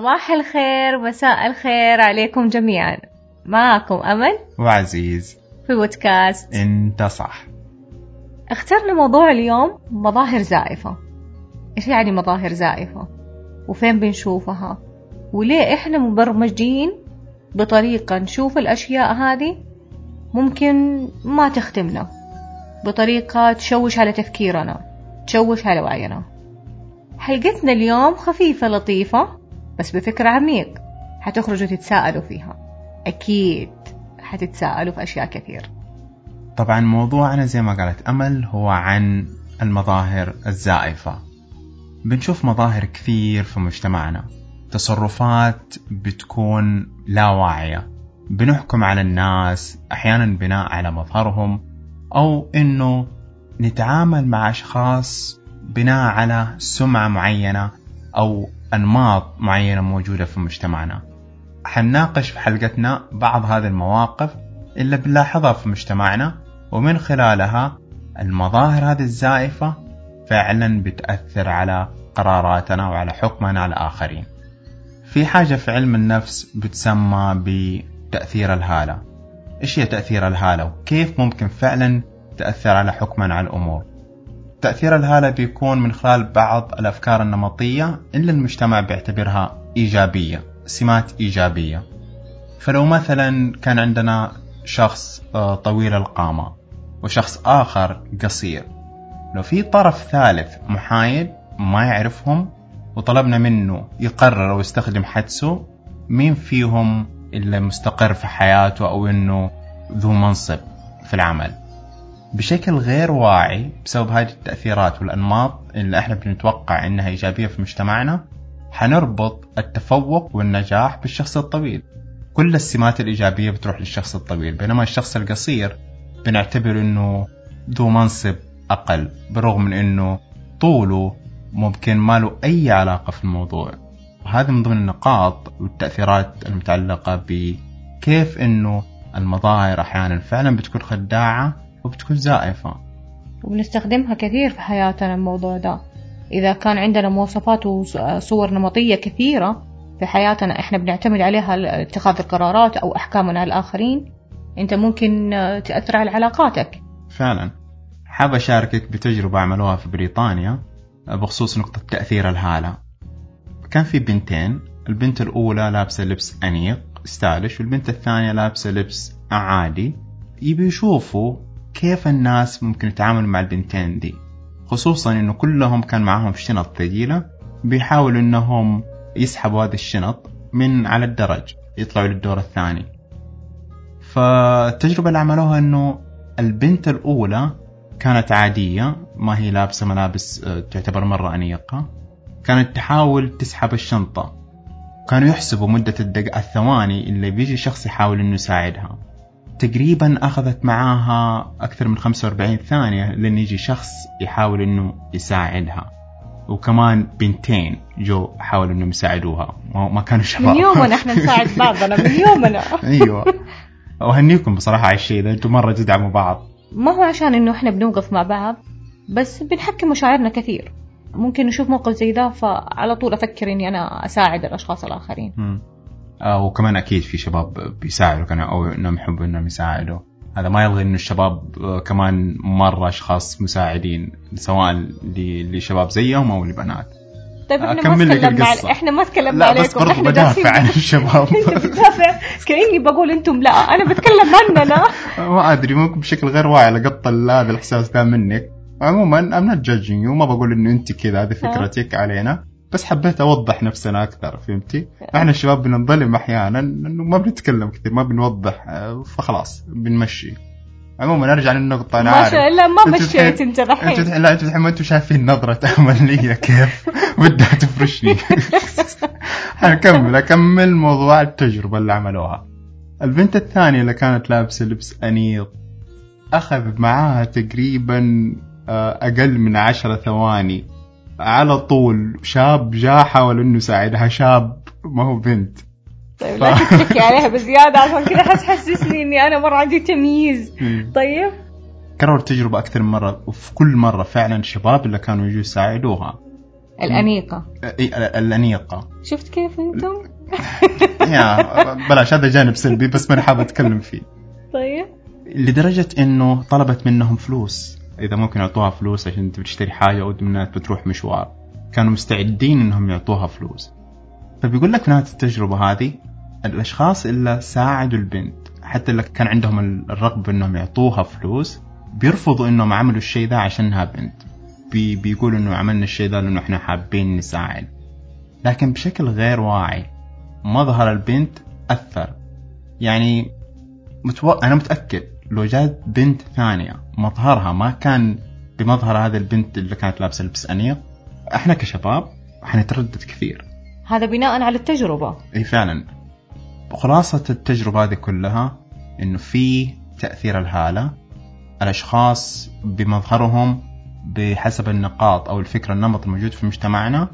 صباح الخير مساء الخير عليكم جميعا. معكم أمل وعزيز. في بودكاست. انت صح اخترنا موضوع اليوم مظاهر زائفة. إيش يعني مظاهر زائفة؟ وفين بنشوفها؟ وليه إحنا مبرمجين بطريقة نشوف الأشياء هذه ممكن ما تخدمنا. بطريقة تشوش على تفكيرنا تشوش على وعينا. حلقتنا اليوم خفيفة لطيفة بس بفكر عميق حتخرجوا تتساءلوا فيها. أكيد حتتساءلوا في أشياء كثير. طبعا موضوعنا زي ما قالت أمل هو عن المظاهر الزائفة. بنشوف مظاهر كثير في مجتمعنا. تصرفات بتكون لا واعية. بنحكم على الناس أحيانا بناء على مظهرهم أو إنه نتعامل مع أشخاص بناء على سمعة معينة أو أنماط معينة موجودة في مجتمعنا. حنناقش في حلقتنا بعض هذه المواقف اللي بنلاحظها في مجتمعنا ومن خلالها المظاهر هذه الزائفة فعلا بتأثر على قراراتنا وعلى حكمنا على الآخرين. في حاجة في علم النفس بتسمى بتأثير الهالة. إيش هي تأثير الهالة؟ وكيف ممكن فعلا تأثر على حكمنا على الأمور؟ تأثير الهالة بيكون من خلال بعض الأفكار النمطية اللي المجتمع بيعتبرها إيجابية سمات إيجابية. فلو مثلا كان عندنا شخص آه، طويل القامة وشخص آخر قصير لو في طرف ثالث محايد ما يعرفهم وطلبنا منه يقرر أو يستخدم حدسه مين فيهم اللي مستقر في حياته أو إنه ذو منصب في العمل؟ بشكل غير واعي بسبب هذه التأثيرات والأنماط اللي إحنا بنتوقع إنها إيجابية في مجتمعنا حنربط التفوق والنجاح بالشخص الطويل. كل السمات الإيجابية بتروح للشخص الطويل بينما الشخص القصير بنعتبر إنه ذو منصب أقل بالرغم من إنه طوله ممكن ما له أي علاقة في الموضوع. وهذا من ضمن النقاط والتأثيرات المتعلقة بكيف إنه المظاهر أحيانا فعلا بتكون خداعة وبتكون زائفة. وبنستخدمها كثير في حياتنا الموضوع ده. إذا كان عندنا مواصفات وصور نمطية كثيرة في حياتنا إحنا بنعتمد عليها اتخاذ القرارات أو أحكامنا على الآخرين أنت ممكن تأثر على علاقاتك. فعلا. حاب أشاركك بتجربة عملوها في بريطانيا بخصوص نقطة تأثير الهالة. كان في بنتين البنت الأولى لابسة لبس أنيق ستايلش والبنت الثانية لابسة لبس عادي. يبي يشوفوا كيف الناس ممكن يتعاملوا مع البنتين دي؟ خصوصا إنه كلهم كان معاهم شنط ثقيلة بيحاولوا إنهم يسحبوا هذه الشنط من على الدرج يطلعوا للدور الثاني. فالتجربة اللي عملوها إنه البنت الأولى كانت عادية ما هي لابسة ملابس آه، تعتبر مرة أنيقة كانت تحاول تسحب الشنطة. كانوا يحسبوا مدة الدق... الثواني اللي بيجي شخص يحاول إنه يساعدها. تقريبا أخذت معاها أكثر من 45 ثانية لأن يجي شخص يحاول إنه يساعدها. وكمان بنتين جو حاولوا إنهم يساعدوها. ما كانوا شباب. من يومنا إحنا نساعد بعضنا من يومنا. أيوة. وهنيكم بصراحة على الشيء ده أنتم مرة تدعموا بعض. ما هو عشان إنه إحنا بنوقف مع بعض بس بنحكي مشاعرنا كثير. ممكن نشوف موقف زي ده فعلى طول أفكر إني أنا أساعد الأشخاص الآخرين. م. آه وكمان أكيد في شباب بيساعدوا كانوا أو إنهم يحبوا إنهم يساعدوا. هذا ما يلغي إنه الشباب آه، كمان مرة أشخاص مساعدين سواء لشباب زيهم أو لبنات. طيب إحنا ما تكلمنا على... إحنا ما تكلمنا عليكم بس برضه بدافع عن الشباب. أنت بتدافع؟ كأني بقول أنتم لا أنا بتكلم عننا. ما أدري ممكن بشكل غير واعي لقط هذا الاحساس ده منك. عموما I'm not judging you ما بقول إنه أنت كذا هذه فكرتك علينا. بس حبيت أوضح نفسنا أكثر فهمتي؟ إحنا الشباب بننظلم أحيانا إنه ما بنتكلم كثير ما بنوضح فخلاص بنمشي. عموما أرجع للنقطة أنا ما شاء الله ما مشيت أنت الحين أنتوا لا أنتوا الحين ما أنتوا شايفين نظرة أمل لي كيف؟ ودها تفرشني. حنكمل أكمل موضوع التجربة اللي عملوها. البنت الثانية اللي كانت لابسة لبس أنيق أخذ معاها تقريبا آه، أقل من عشرة ثواني. على طول شاب جاء حاول إنه يساعدها شاب ما هو بنت. طيب لا تتكي عليها بزيادة عشان كذا حس حسسني إني أنا مرة عندي تمييز. طيب. كرر التجربة أكثر من مرة وفي كل مرة فعلا الشباب اللي كانوا يجوا يساعدوها. الأنيقة. إي، الأنيقة. شفت كيف أنتم؟ يا بلاش هذا جانب سلبي بس ما حابب أتكلم فيه. طيب. لدرجة إنه طلبت منهم فلوس. إذا ممكن يعطوها فلوس عشان تشتري أو إنها بتروح مشوار. كانوا مستعدين إنهم يعطوها فلوس. فبيقول لك في نهاية التجربة هذه الأشخاص اللي ساعدوا البنت حتى اللي كان عندهم الرغبة إنهم يعطوها فلوس بيرفضوا إنهم عملوا الشيء ده عشانها بنت. بي بيقولوا إنه عملنا الشيء ده لأنه إحنا حابين نساعد. لكن بشكل غير واعي مظهر البنت أثر. يعني متو... أنا متأكد لو جات بنت ثانية مظهرها ما كان بمظهر هذه البنت اللي كانت لابسة لبس أنيق إحنا كشباب حنتردد كثير. هذا بناء على التجربة. إي فعلا. خلاصة التجربة هذه كلها إنه في تأثير الهالة الأشخاص بمظهرهم بحسب النقاط أو الفكرة النمط الموجود في مجتمعنا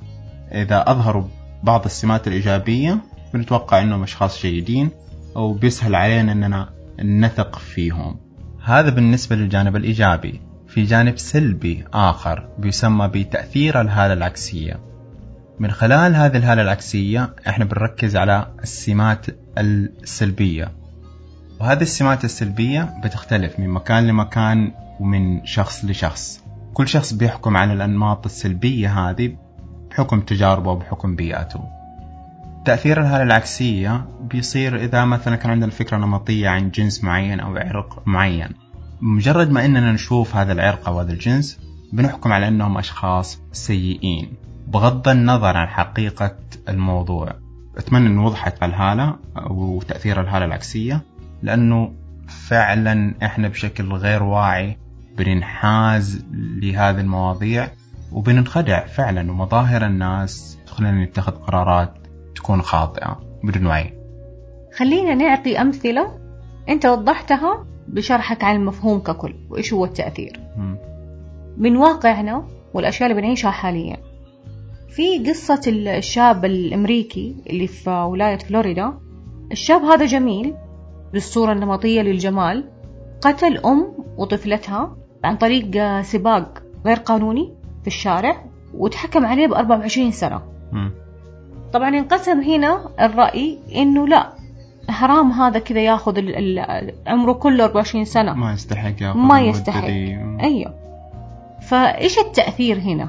إذا أظهروا بعض السمات الإيجابية بنتوقع إنهم أشخاص جيدين أو بيسهل علينا إننا نثق فيهم. هذا بالنسبة للجانب الإيجابي. في جانب سلبي آخر بيسمى بتأثير الهالة العكسية. من خلال هذه الهالة العكسية إحنا بنركز على السمات السلبية. وهذه السمات السلبية بتختلف من مكان لمكان ومن شخص لشخص. كل شخص بيحكم عن الأنماط السلبية هذه بحكم تجاربه وبحكم بيئته. تأثير الهالة العكسية بيصير إذا مثلا كان عندنا فكرة نمطية عن جنس معين أو عرق معين. مجرد ما إننا نشوف هذا العرق أو هذا الجنس بنحكم على أنهم أشخاص سيئين. بغض النظر عن حقيقة الموضوع. أتمنى أن وضحت الهالة وتأثير الهالة العكسية لأنه فعلا إحنا بشكل غير واعي بننحاز لهذه المواضيع وبننخدع فعلا. ومظاهر الناس تخلينا نتخذ قرارات تكون خاطئة بدون وعي خلينا نعطي أمثلة أنت وضحتها بشرحك عن المفهوم ككل وإيش هو التأثير مم. من واقعنا والأشياء اللي بنعيشها حاليا في قصة الشاب الأمريكي اللي في ولاية فلوريدا الشاب هذا جميل بالصورة النمطية للجمال قتل أم وطفلتها عن طريق سباق غير قانوني في الشارع وتحكم عليه ب 24 سنة مم. طبعا انقسم هنا الرأي إنه لا حرام هذا كذا ياخذ عمره كله 24 سنة. ما يستحق ياخذ ما يستحق. دي. أيوه. فإيش التأثير هنا؟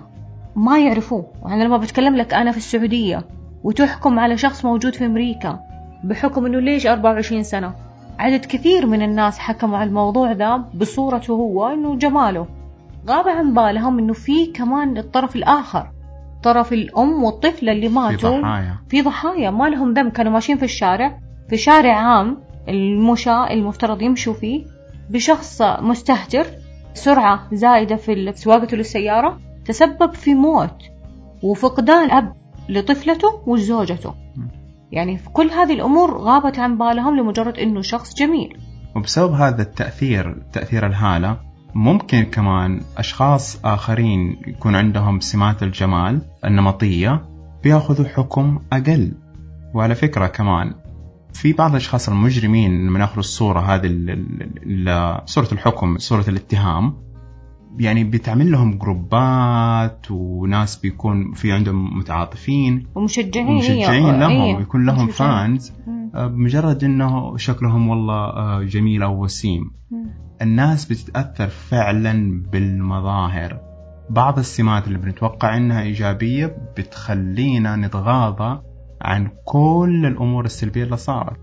ما يعرفوه. يعني لما بتكلم لك أنا في السعودية وتحكم على شخص موجود في أمريكا بحكم إنه ليش 24 سنة؟ عدد كثير من الناس حكموا على الموضوع ذا بصورته هو إنه جماله. غاب عن بالهم إنه في كمان الطرف الآخر. طرف الأم والطفله اللي في ماتوا ضحايا. في ضحايا. ما لهم ذنب كانوا ماشيين في الشارع. في شارع عام المشاة المفترض يمشوا فيه بشخص مستهتر سرعة زائدة في سواقته للسيارة تسبب في موت وفقدان أب لطفلته وزوجته. يعني في كل هذه الأمور غابت عن بالهم لمجرد أنه شخص جميل. وبسبب هذا التأثير تأثير الهالة ممكن كمان أشخاص آخرين يكون عندهم سمات الجمال النمطية بياخذوا حكم أقل. وعلى فكرة كمان في بعض الأشخاص المجرمين لما يأخذوا الصورة هذه صورة الحكم صورة الاتهام يعني بتعمل لهم جروبات وناس بيكون في عندهم متعاطفين. ومشجعين ومشجعين إيه، لهم إيه، ويكون لهم مشجعين. فانز بمجرد إنه شكلهم والله آه، جميل أو وسيم. الناس بتتأثر فعلا بالمظاهر. بعض السمات اللي بنتوقع إنها إيجابية بتخلينا نتغاضى عن كل الأمور السلبية اللي صارت.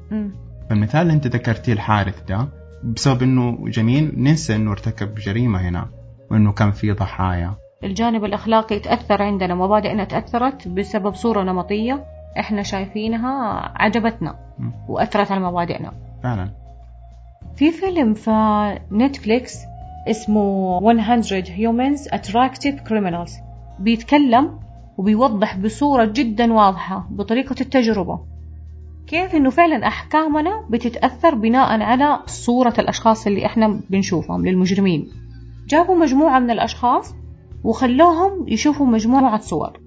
فالمثال اللي أنت ذكرتيه الحارث ده بسبب إنه جميل ننسى إنه ارتكب جريمة هنا وإنه كان في ضحايا. الجانب الأخلاقي تأثر عندنا مبادئنا تأثرت بسبب صورة نمطية. إحنا شايفينها عجبتنا مم. وأثرت على مبادئنا. فعلا. في فيلم في نتفليكس اسمه 100 Humans Attractive Criminals. بيتكلم وبيوضح بصورة جدا واضحة بطريقة التجربة. كيف إنه فعلا أحكامنا بتتأثر بناء على صورة الأشخاص اللي إحنا بنشوفهم للمجرمين. جابوا مجموعة من الأشخاص وخلوهم يشوفوا مجموعة صور.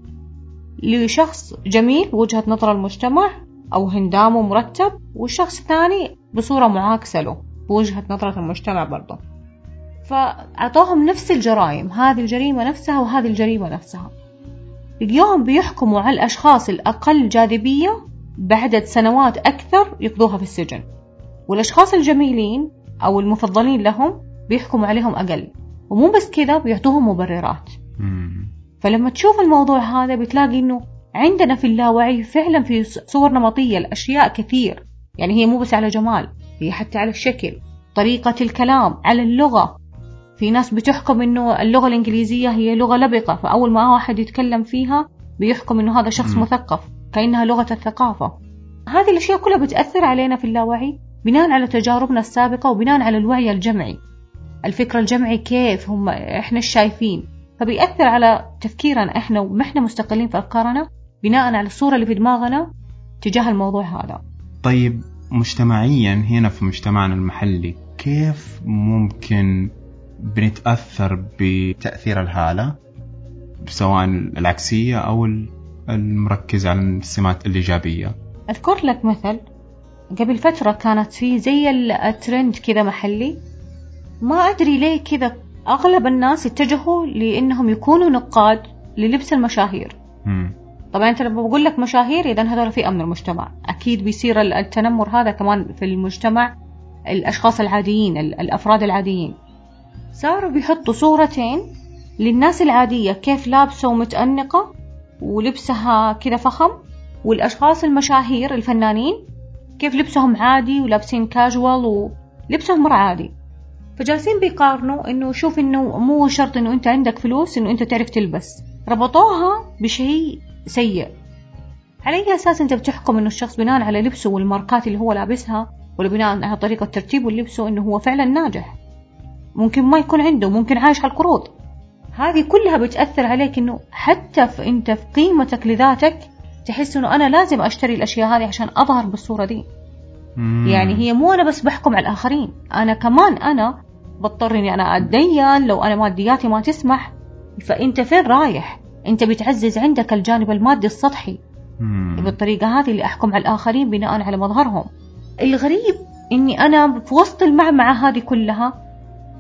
لشخص جميل وجهة نظر المجتمع أو هندامه مرتب والشخص الثاني بصورة معاكسة له بوجهة نظرة المجتمع برضه. فأعطوهم نفس الجرائم هذه الجريمة نفسها وهذه الجريمة نفسها. لقيوهم بيحكموا على الأشخاص الأقل جاذبية بعدد سنوات أكثر يقضوها في السجن. والأشخاص الجميلين أو المفضلين لهم بيحكموا عليهم أقل. ومو بس كذا بيعطوهم مبررات. فلما تشوف الموضوع هذا بتلاقي إنه عندنا في اللاوعي فعلا في صور نمطية الأشياء كثير. يعني هي مو بس على جمال هي حتى على الشكل طريقة الكلام على اللغة. في ناس بتحكم إنه اللغة الإنجليزية هي لغة لبقة فأول ما واحد يتكلم فيها بيحكم إنه هذا شخص. مثقف كأنها لغة الثقافة. هذه الأشياء كلها بتأثر علينا في اللاوعي بناء على تجاربنا السابقة وبناء على الوعي الجمعي. الفكر الجمعي كيف هم إحنا شايفين؟ فبيأثر على تفكيرنا إحنا وما إحنا مستقلين في أفكارنا بناء على الصورة اللي في دماغنا تجاه الموضوع هذا. طيب مجتمعيا هنا في مجتمعنا المحلي كيف ممكن بنتأثر بتأثير الهالة؟ سواء العكسية أو المركز على السمات الإيجابية. أذكر لك مثل قبل فترة كانت في زي الترند كذا محلي ما أدري ليه كذا أغلب الناس اتجهوا لأنهم يكونوا نقاد للبس المشاهير. مم. طبعا أنت لما بقول لك مشاهير إذا هذول فئة من المجتمع. أكيد بيصير التنمر هذا كمان في المجتمع الأشخاص العاديين ال- الأفراد العاديين. صاروا بيحطوا صورتين للناس العادية كيف لابسة ومتأنقة ولبسها كذا فخم والأشخاص المشاهير الفنانين كيف لبسهم عادي ولابسين كاجوال ولبسهم مرة عادي. فجالسين بيقارنوا إنه شوف إنه مو شرط إنه أنت عندك فلوس إنه أنت تعرف تلبس. ربطوها بشيء سيء. على أي أساس أنت بتحكم إنه الشخص بناء على لبسه والماركات اللي هو لابسها ولا بناء على طريقة ترتيبه لبسه إنه هو فعلا ناجح؟ ممكن ما يكون عنده ممكن عايش على القروض. هذه كلها بتأثر عليك إنه حتى في أنت في قيمتك لذاتك تحس إنه أنا لازم أشتري الأشياء هذه عشان أظهر بالصورة دي. يعني هي مو أنا بس بحكم على الآخرين أنا كمان أنا بضطر إني أنا أتدين. لو أنا مادياتي ما تسمح فأنت فين رايح؟ أنت بتعزز عندك الجانب المادي السطحي. مم. بالطريقة هذه اللي أحكم على الآخرين بناء على مظهرهم. الغريب إني أنا في وسط المعمعة هذه كلها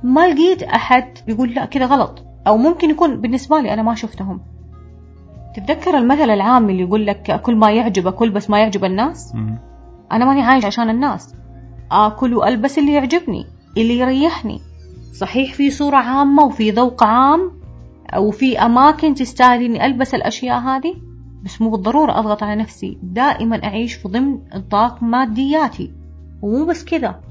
ما لقيت أحد بيقول لا كذا غلط أو ممكن يكون بالنسبة لي أنا ما شفتهم. تتذكر المثل العام اللي يقول لك كل ما يعجبك كل بس ما يعجب الناس؟ مم. أنا ماني عايش عشان الناس. آكل وألبس اللي يعجبني اللي يريحني. صحيح في صورة عامة وفي ذوق عام وفي أماكن تستاهل إني ألبس الأشياء هذه؟ بس مو بالضرورة أضغط على نفسي. دائما أعيش في ضمن نطاق مادياتي. ومو بس كذا.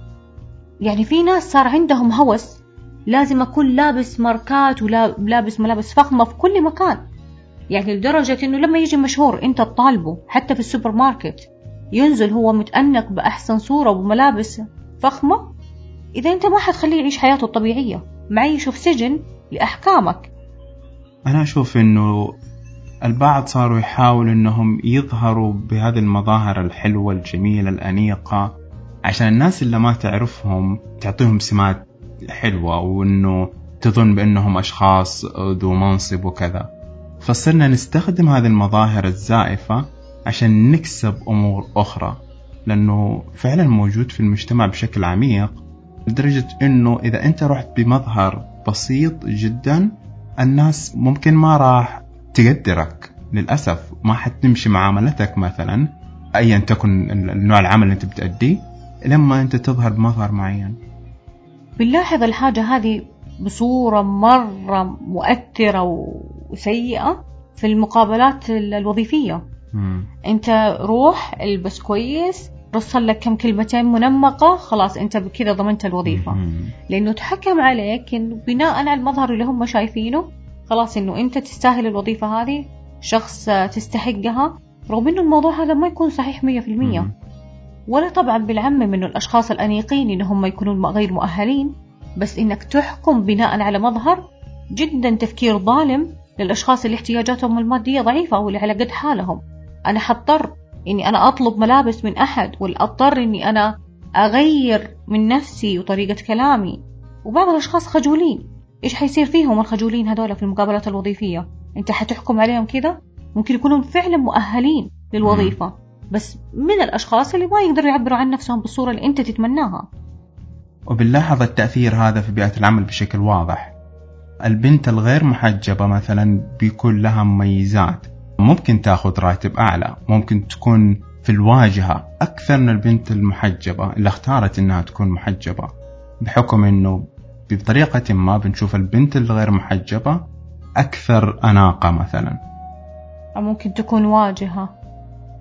يعني في ناس صار عندهم هوس لازم أكون لابس ماركات ولابس ملابس فخمة في كل مكان. يعني لدرجة إنه لما يجي مشهور أنت تطالبه حتى في السوبر ماركت ينزل هو متأنق بأحسن صورة وملابس فخمة إذا أنت ما حتخليه يعيش حياته الطبيعية. معيشه في سجن لأحكامك. أنا أشوف إنه البعض صاروا يحاولوا إنهم يظهروا بهذه المظاهر الحلوة الجميلة الأنيقة عشان الناس اللي ما تعرفهم تعطيهم سمات حلوة وإنه تظن بأنهم أشخاص ذو منصب وكذا. فصرنا نستخدم هذه المظاهر الزائفة عشان نكسب أمور أخرى لأنه فعلا موجود في المجتمع بشكل عميق لدرجة إنه إذا أنت رحت بمظهر بسيط جدا الناس ممكن ما راح تقدرك. للأسف ما حتمشي معاملتك مثلا أيا تكن النوع العمل اللي أنت بتأديه لما أنت تظهر بمظهر معين. بنلاحظ الحاجة هذه بصورة مرة مؤثرة وسيئة في المقابلات الوظيفية. مم. أنت روح البس كويس رسل لك كم كلمتين منمقة خلاص أنت بكذا ضمنت الوظيفة مم. لأنه تحكم عليك إنه بناء على المظهر اللي هم شايفينه خلاص إنه أنت تستاهل الوظيفة هذه شخص تستحقها رغم إنه الموضوع هذا ما يكون صحيح مية في المية. ولا طبعا بالعمم انه الأشخاص الأنيقين إن هم يكونون غير مؤهلين بس إنك تحكم بناء على مظهر جدا تفكير ظالم للأشخاص اللي احتياجاتهم المادية ضعيفة أو اللي على قد حالهم أنا حضطر إني أنا أطلب ملابس من أحد ولا اضطر إني أنا أغير من نفسي وطريقة كلامي. وبعض الأشخاص خجولين. إيش حيصير فيهم الخجولين هذول في المقابلات الوظيفية؟ أنت حتحكم عليهم كذا؟ ممكن يكونوا فعلا مؤهلين للوظيفة. بس من الأشخاص اللي ما يقدروا يعبروا عن نفسهم بالصورة اللي أنت تتمناها. وبنلاحظ التأثير هذا في بيئة العمل بشكل واضح. البنت الغير محجبة مثلا بيكون لها مميزات. فممكن تاخذ راتب أعلى ممكن تكون في الواجهة أكثر من البنت المحجبة اللي اختارت إنها تكون محجبة بحكم إنه بطريقة ما بنشوف البنت الغير محجبة أكثر أناقة مثلا. أو ممكن تكون واجهة.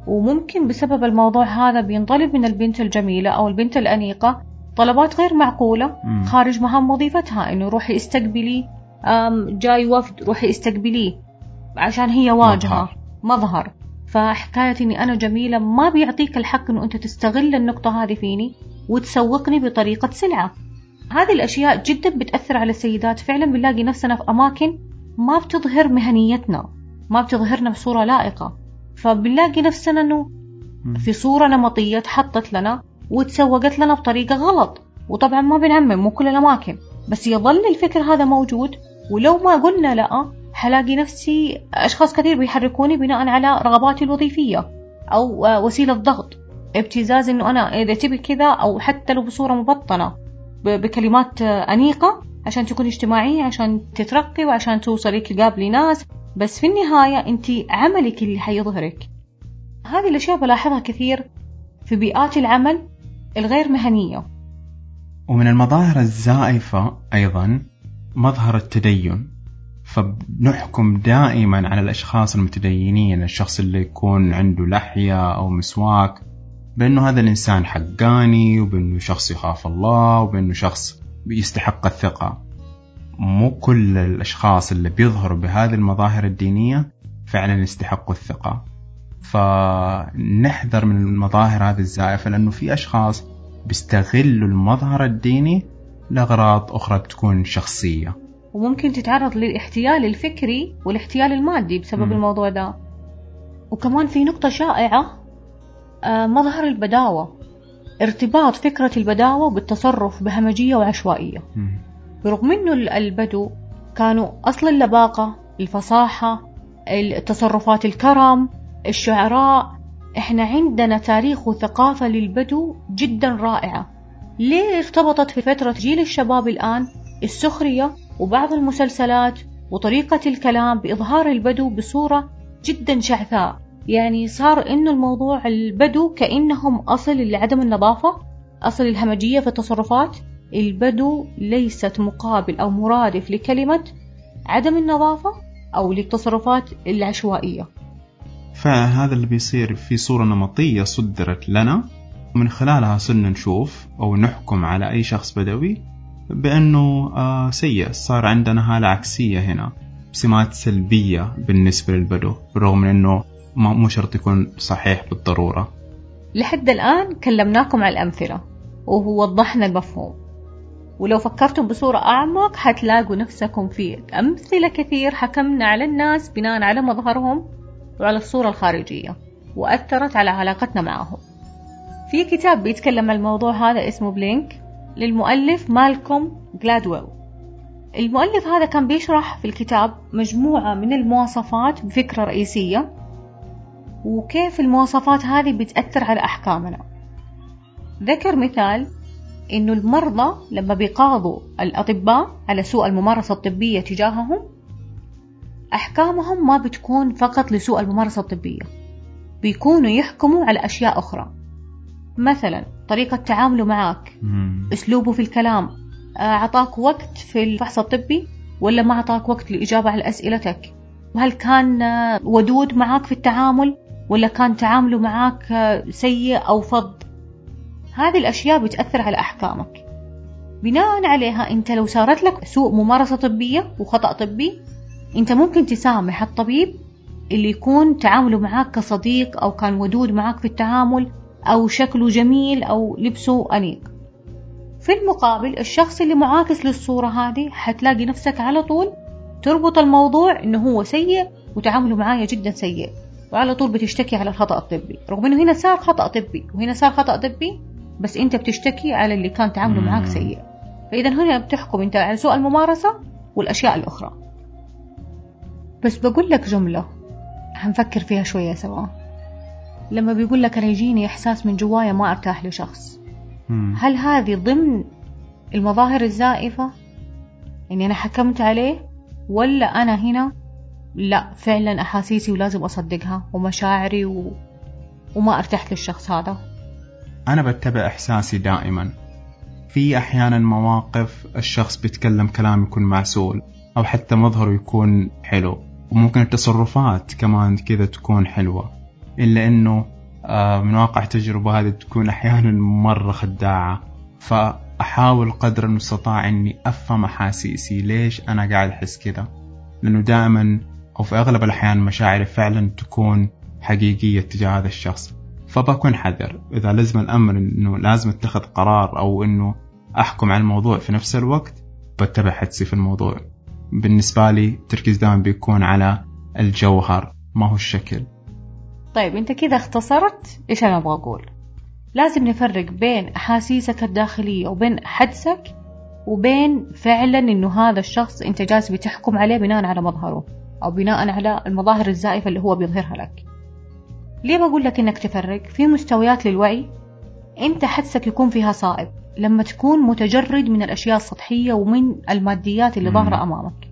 وممكن بسبب الموضوع هذا بينطلب من البنت الجميلة أو البنت الأنيقة طلبات غير معقولة مم. خارج مهام وظيفتها إنه روحي استقبلي جاي وفد روحي استقبليه عشان هي واجهة مظهر. فحكاية إني أنا جميلة ما بيعطيك الحق إنه أنت تستغل النقطة هذه فيني وتسوقني بطريقة سلعة. هذه الأشياء جدا بتأثر على السيدات. فعلا بنلاقي نفسنا في أماكن ما بتظهر مهنيتنا ما بتظهرنا بصورة لائقة. فبنلاقي نفسنا إنه في صورة نمطية تحطت لنا وتسوقت لنا بطريقة غلط. وطبعا ما بنعمم مو كل الأماكن. بس يظل الفكر هذا موجود. ولو ما قلنا لأ حلاقي نفسي أشخاص كثير بيحركوني بناء على رغباتي الوظيفية أو آه، وسيلة ضغط ابتزاز إنه أنا إذا تبي كذا أو حتى لو بصورة مبطنة بكلمات آه، أنيقة عشان تكون اجتماعية عشان تترقي وعشان توصلي تقابلي ناس بس في النهاية أنت عملك اللي حيظهرك. هذه الأشياء بلاحظها كثير في بيئات العمل الغير مهنية. ومن المظاهر الزائفة أيضا مظهر التدين. فبنحكم دائما على الأشخاص المتدينين الشخص اللي يكون عنده لحية أو مسواك بأنه هذا الإنسان حقاني وبأنه شخص يخاف الله وبأنه شخص يستحق الثقة. مو كل الأشخاص اللي بيظهروا بهذه المظاهر الدينية فعلا يستحقوا الثقة. فنحذر من المظاهر هذه الزائفة لأنه في أشخاص بيستغلوا المظهر الديني لأغراض أخرى بتكون شخصية. وممكن تتعرض للاحتيال الفكري والاحتيال المادي بسبب مم. الموضوع ده وكمان في نقطة شائعة آه، مظهر البداوة ارتباط فكرة البداوة بالتصرف بهمجية وعشوائية. برغم إنه ال- البدو كانوا أصل اللباقة الفصاحة التصرفات الكرم الشعراء إحنا عندنا تاريخ وثقافة للبدو جدا رائعة ليه ارتبطت في فترة جيل الشباب الآن السخرية وبعض المسلسلات وطريقة الكلام بإظهار البدو بصورة جدا شعثاء. يعني صار إنه الموضوع البدو كأنهم أصل لعدم النظافة أصل الهمجية في التصرفات. البدو ليست مقابل أو مرادف لكلمة عدم النظافة أو للتصرفات العشوائية. فهذا اللي بيصير في صورة نمطية صدرت لنا. ومن خلالها صرنا نشوف أو نحكم على أي شخص بدوي بأنه آه سيء صار عندنا هالة عكسية هنا. سمات سلبية بالنسبة للبدو من أنه مو شرط يكون صحيح بالضرورة. لحد الآن كلمناكم على الأمثلة ووضحنا المفهوم. ولو فكرتم بصورة أعمق حتلاقوا نفسكم في أمثلة كثير حكمنا على الناس بناء على مظهرهم وعلى الصورة الخارجية وأثرت على علاقتنا معهم. في كتاب بيتكلم عن الموضوع هذا اسمه بلينك للمؤلف مالكوم جلادويل. المؤلف هذا كان بيشرح في الكتاب مجموعة من المواصفات بفكرة رئيسية وكيف المواصفات هذه بتأثر على أحكامنا. ذكر مثال إنه المرضى لما بيقاضوا الأطباء على سوء الممارسة الطبية تجاههم أحكامهم ما بتكون فقط لسوء الممارسة الطبية بيكونوا يحكموا على أشياء أخرى. مثلا طريقة تعامله معك مم. أسلوبه في الكلام آه، أعطاك وقت في الفحص الطبي ولا ما أعطاك وقت للإجابة على أسئلتك؟ وهل كان آه، ودود معك في التعامل ولا كان تعامله معك آه، سيء أو فظ؟ هذه الأشياء بتأثر على أحكامك. بناء عليها أنت لو صارت لك سوء ممارسة طبية وخطأ طبي أنت ممكن تسامح الطبيب اللي يكون تعامله معك كصديق أو كان ودود معك في التعامل أو شكله جميل أو لبسه أنيق. في المقابل الشخص اللي معاكس للصورة هذه حتلاقي نفسك على طول تربط الموضوع إنه هو سيء وتعامله معايا جدا سيء. وعلى طول بتشتكي على الخطأ الطبي. رغم إنه هنا صار خطأ طبي وهنا صار خطأ طبي بس أنت بتشتكي على اللي كان تعامله. معاك سيء. فإذا هنا بتحكم أنت على سوء الممارسة والأشياء الأخرى. بس بقول لك جملة هنفكر فيها شوية سوا. لما بيقول لك أنا يجيني إحساس من جوايا ما أرتاح لشخص. مم. هل هذه ضمن المظاهر الزائفة؟ إني أنا حكمت عليه ولا أنا هنا؟ لا فعلا أحاسيسي ولازم أصدقها ومشاعري و... وما أرتحت للشخص هذا. أنا بتبع إحساسي دائما. في أحيانا مواقف الشخص بيتكلم كلام يكون معسول أو حتى مظهره يكون حلو وممكن التصرفات كمان كذا تكون حلوة. إلا إنه آه، من واقع تجربة هذه تكون أحيانا مرة خداعة. فأحاول قدر المستطاع إني أفهم أحاسيسي. ليش أنا قاعد أحس كذا؟ لأنه دائما أو في أغلب الأحيان مشاعري فعلا تكون حقيقية تجاه هذا الشخص. فبكون حذر. إذا لزم الأمر إنه لازم أتخذ قرار أو إنه أحكم على الموضوع في نفس الوقت بتبع حدسي في الموضوع. بالنسبة لي التركيز دائما بيكون على الجوهر ما هو الشكل. طيب انت كذا اختصرت إيش أنا أبغى أقول؟ لازم نفرق بين أحاسيسك الداخلية وبين حدسك وبين فعلا إنه هذا الشخص أنت جالس بتحكم عليه بناء على مظهره أو بناء على المظاهر الزائفة اللي هو بيظهرها لك. ليه بقول لك إنك تفرق؟ في مستويات للوعي أنت حدسك يكون فيها صائب لما تكون متجرد من الأشياء السطحية ومن الماديات اللي ظاهرة أمامك.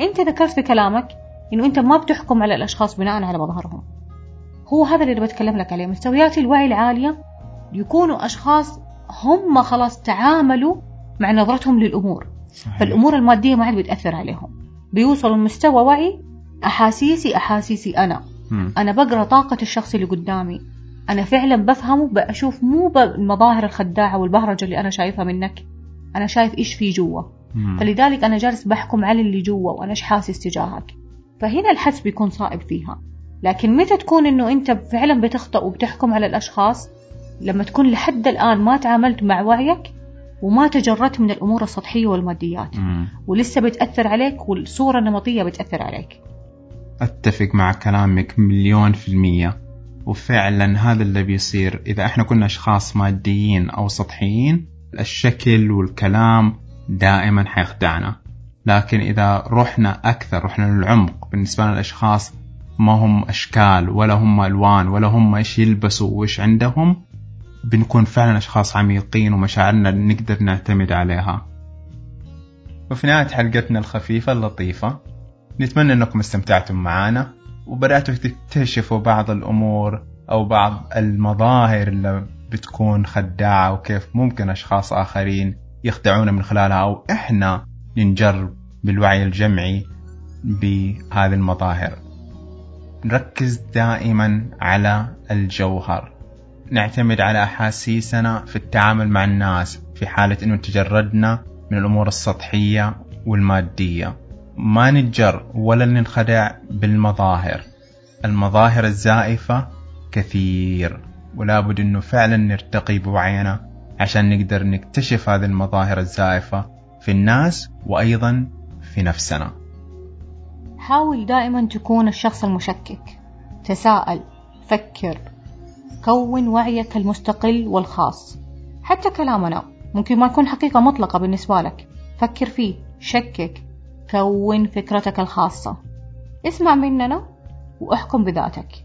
أنت ذكرت في كلامك إنه أنت ما بتحكم على الأشخاص بناء على مظهرهم. هو هذا اللي بتكلم لك عليه. مستويات الوعي العالية يكونوا أشخاص هم خلاص تعاملوا مع نظرتهم للأمور. صحيح. فالأمور المادية ما عاد بتأثر عليهم. بيوصلوا لمستوى وعي أحاسيسي أحاسيسي أنا. مم. أنا بقرأ طاقة الشخص اللي قدامي. أنا فعلا بفهمه بشوف مو بالمظاهر الخداعة والبهرجة اللي أنا شايفها منك. أنا شايف إيش في جوا. فلذلك أنا جالس بحكم على اللي جوا وأنا إيش حاسس تجاهك. فهنا الحدس بيكون صائب فيها. لكن متى تكون إنه أنت فعلا بتخطأ وبتحكم على الأشخاص؟ لما تكون لحد الآن ما تعاملت مع وعيك وما تجردت من الأمور السطحية والماديات. مم. ولسه بتأثر عليك والصورة النمطية بتأثر عليك. أتفق مع كلامك مليون في المية. وفعلا هذا اللي بيصير. إذا إحنا كنا أشخاص ماديين أو سطحيين الشكل والكلام دائما حيخدعنا. لكن إذا رحنا أكثر رحنا للعمق بالنسبة لنا الأشخاص ما هم أشكال ولا هم ألوان ولا هم إيش يلبسوا وإيش عندهم بنكون فعلا أشخاص عميقين ومشاعرنا نقدر نعتمد عليها. وفي نهاية حلقتنا الخفيفة اللطيفة نتمنى أنكم استمتعتم معنا وبدأتوا تكتشفوا بعض الأمور أو بعض المظاهر اللي بتكون خداعة وكيف ممكن أشخاص آخرين يخدعونا من خلالها أو إحنا ننجر بالوعي الجمعي بهذه المظاهر. نركز دائما على الجوهر. نعتمد على أحاسيسنا في التعامل مع الناس في حالة أنه تجردنا من الأمور السطحية والمادية. ما نتجر ولا ننخدع بالمظاهر. المظاهر الزائفة كثير ولا بد أنه فعلا نرتقي بوعينا عشان نقدر نكتشف هذه المظاهر الزائفة في الناس وأيضا في نفسنا. حاول دائما تكون الشخص المشكك. تساءل فكر كون وعيك المستقل والخاص. حتى كلامنا ممكن ما يكون حقيقة مطلقة بالنسبة لك. فكر فيه شكك كون فكرتك الخاصة. اسمع مننا وأحكم بذاتك.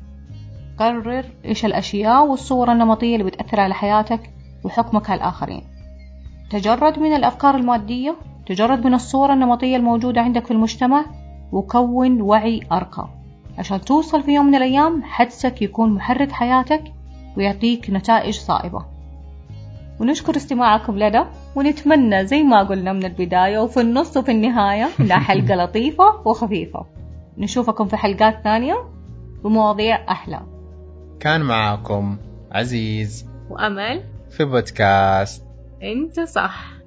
قرر إيش الأشياء والصور النمطية اللي بتأثر على حياتك وحكمك على الآخرين. تجرد من الأفكار المادية تجرد من الصورة النمطية الموجودة عندك في المجتمع وكون وعي أرقى. عشان توصل في يوم من الأيام حدسك يكون محرك حياتك ويعطيك نتائج صائبة. ونشكر استماعكم لنا ونتمنى زي ما قلنا من البداية وفي النص وفي النهاية لا حلقة لطيفة وخفيفة. نشوفكم في حلقات ثانية بمواضيع أحلى. كان معاكم عزيز وأمل. في بودكاست. أنت صح.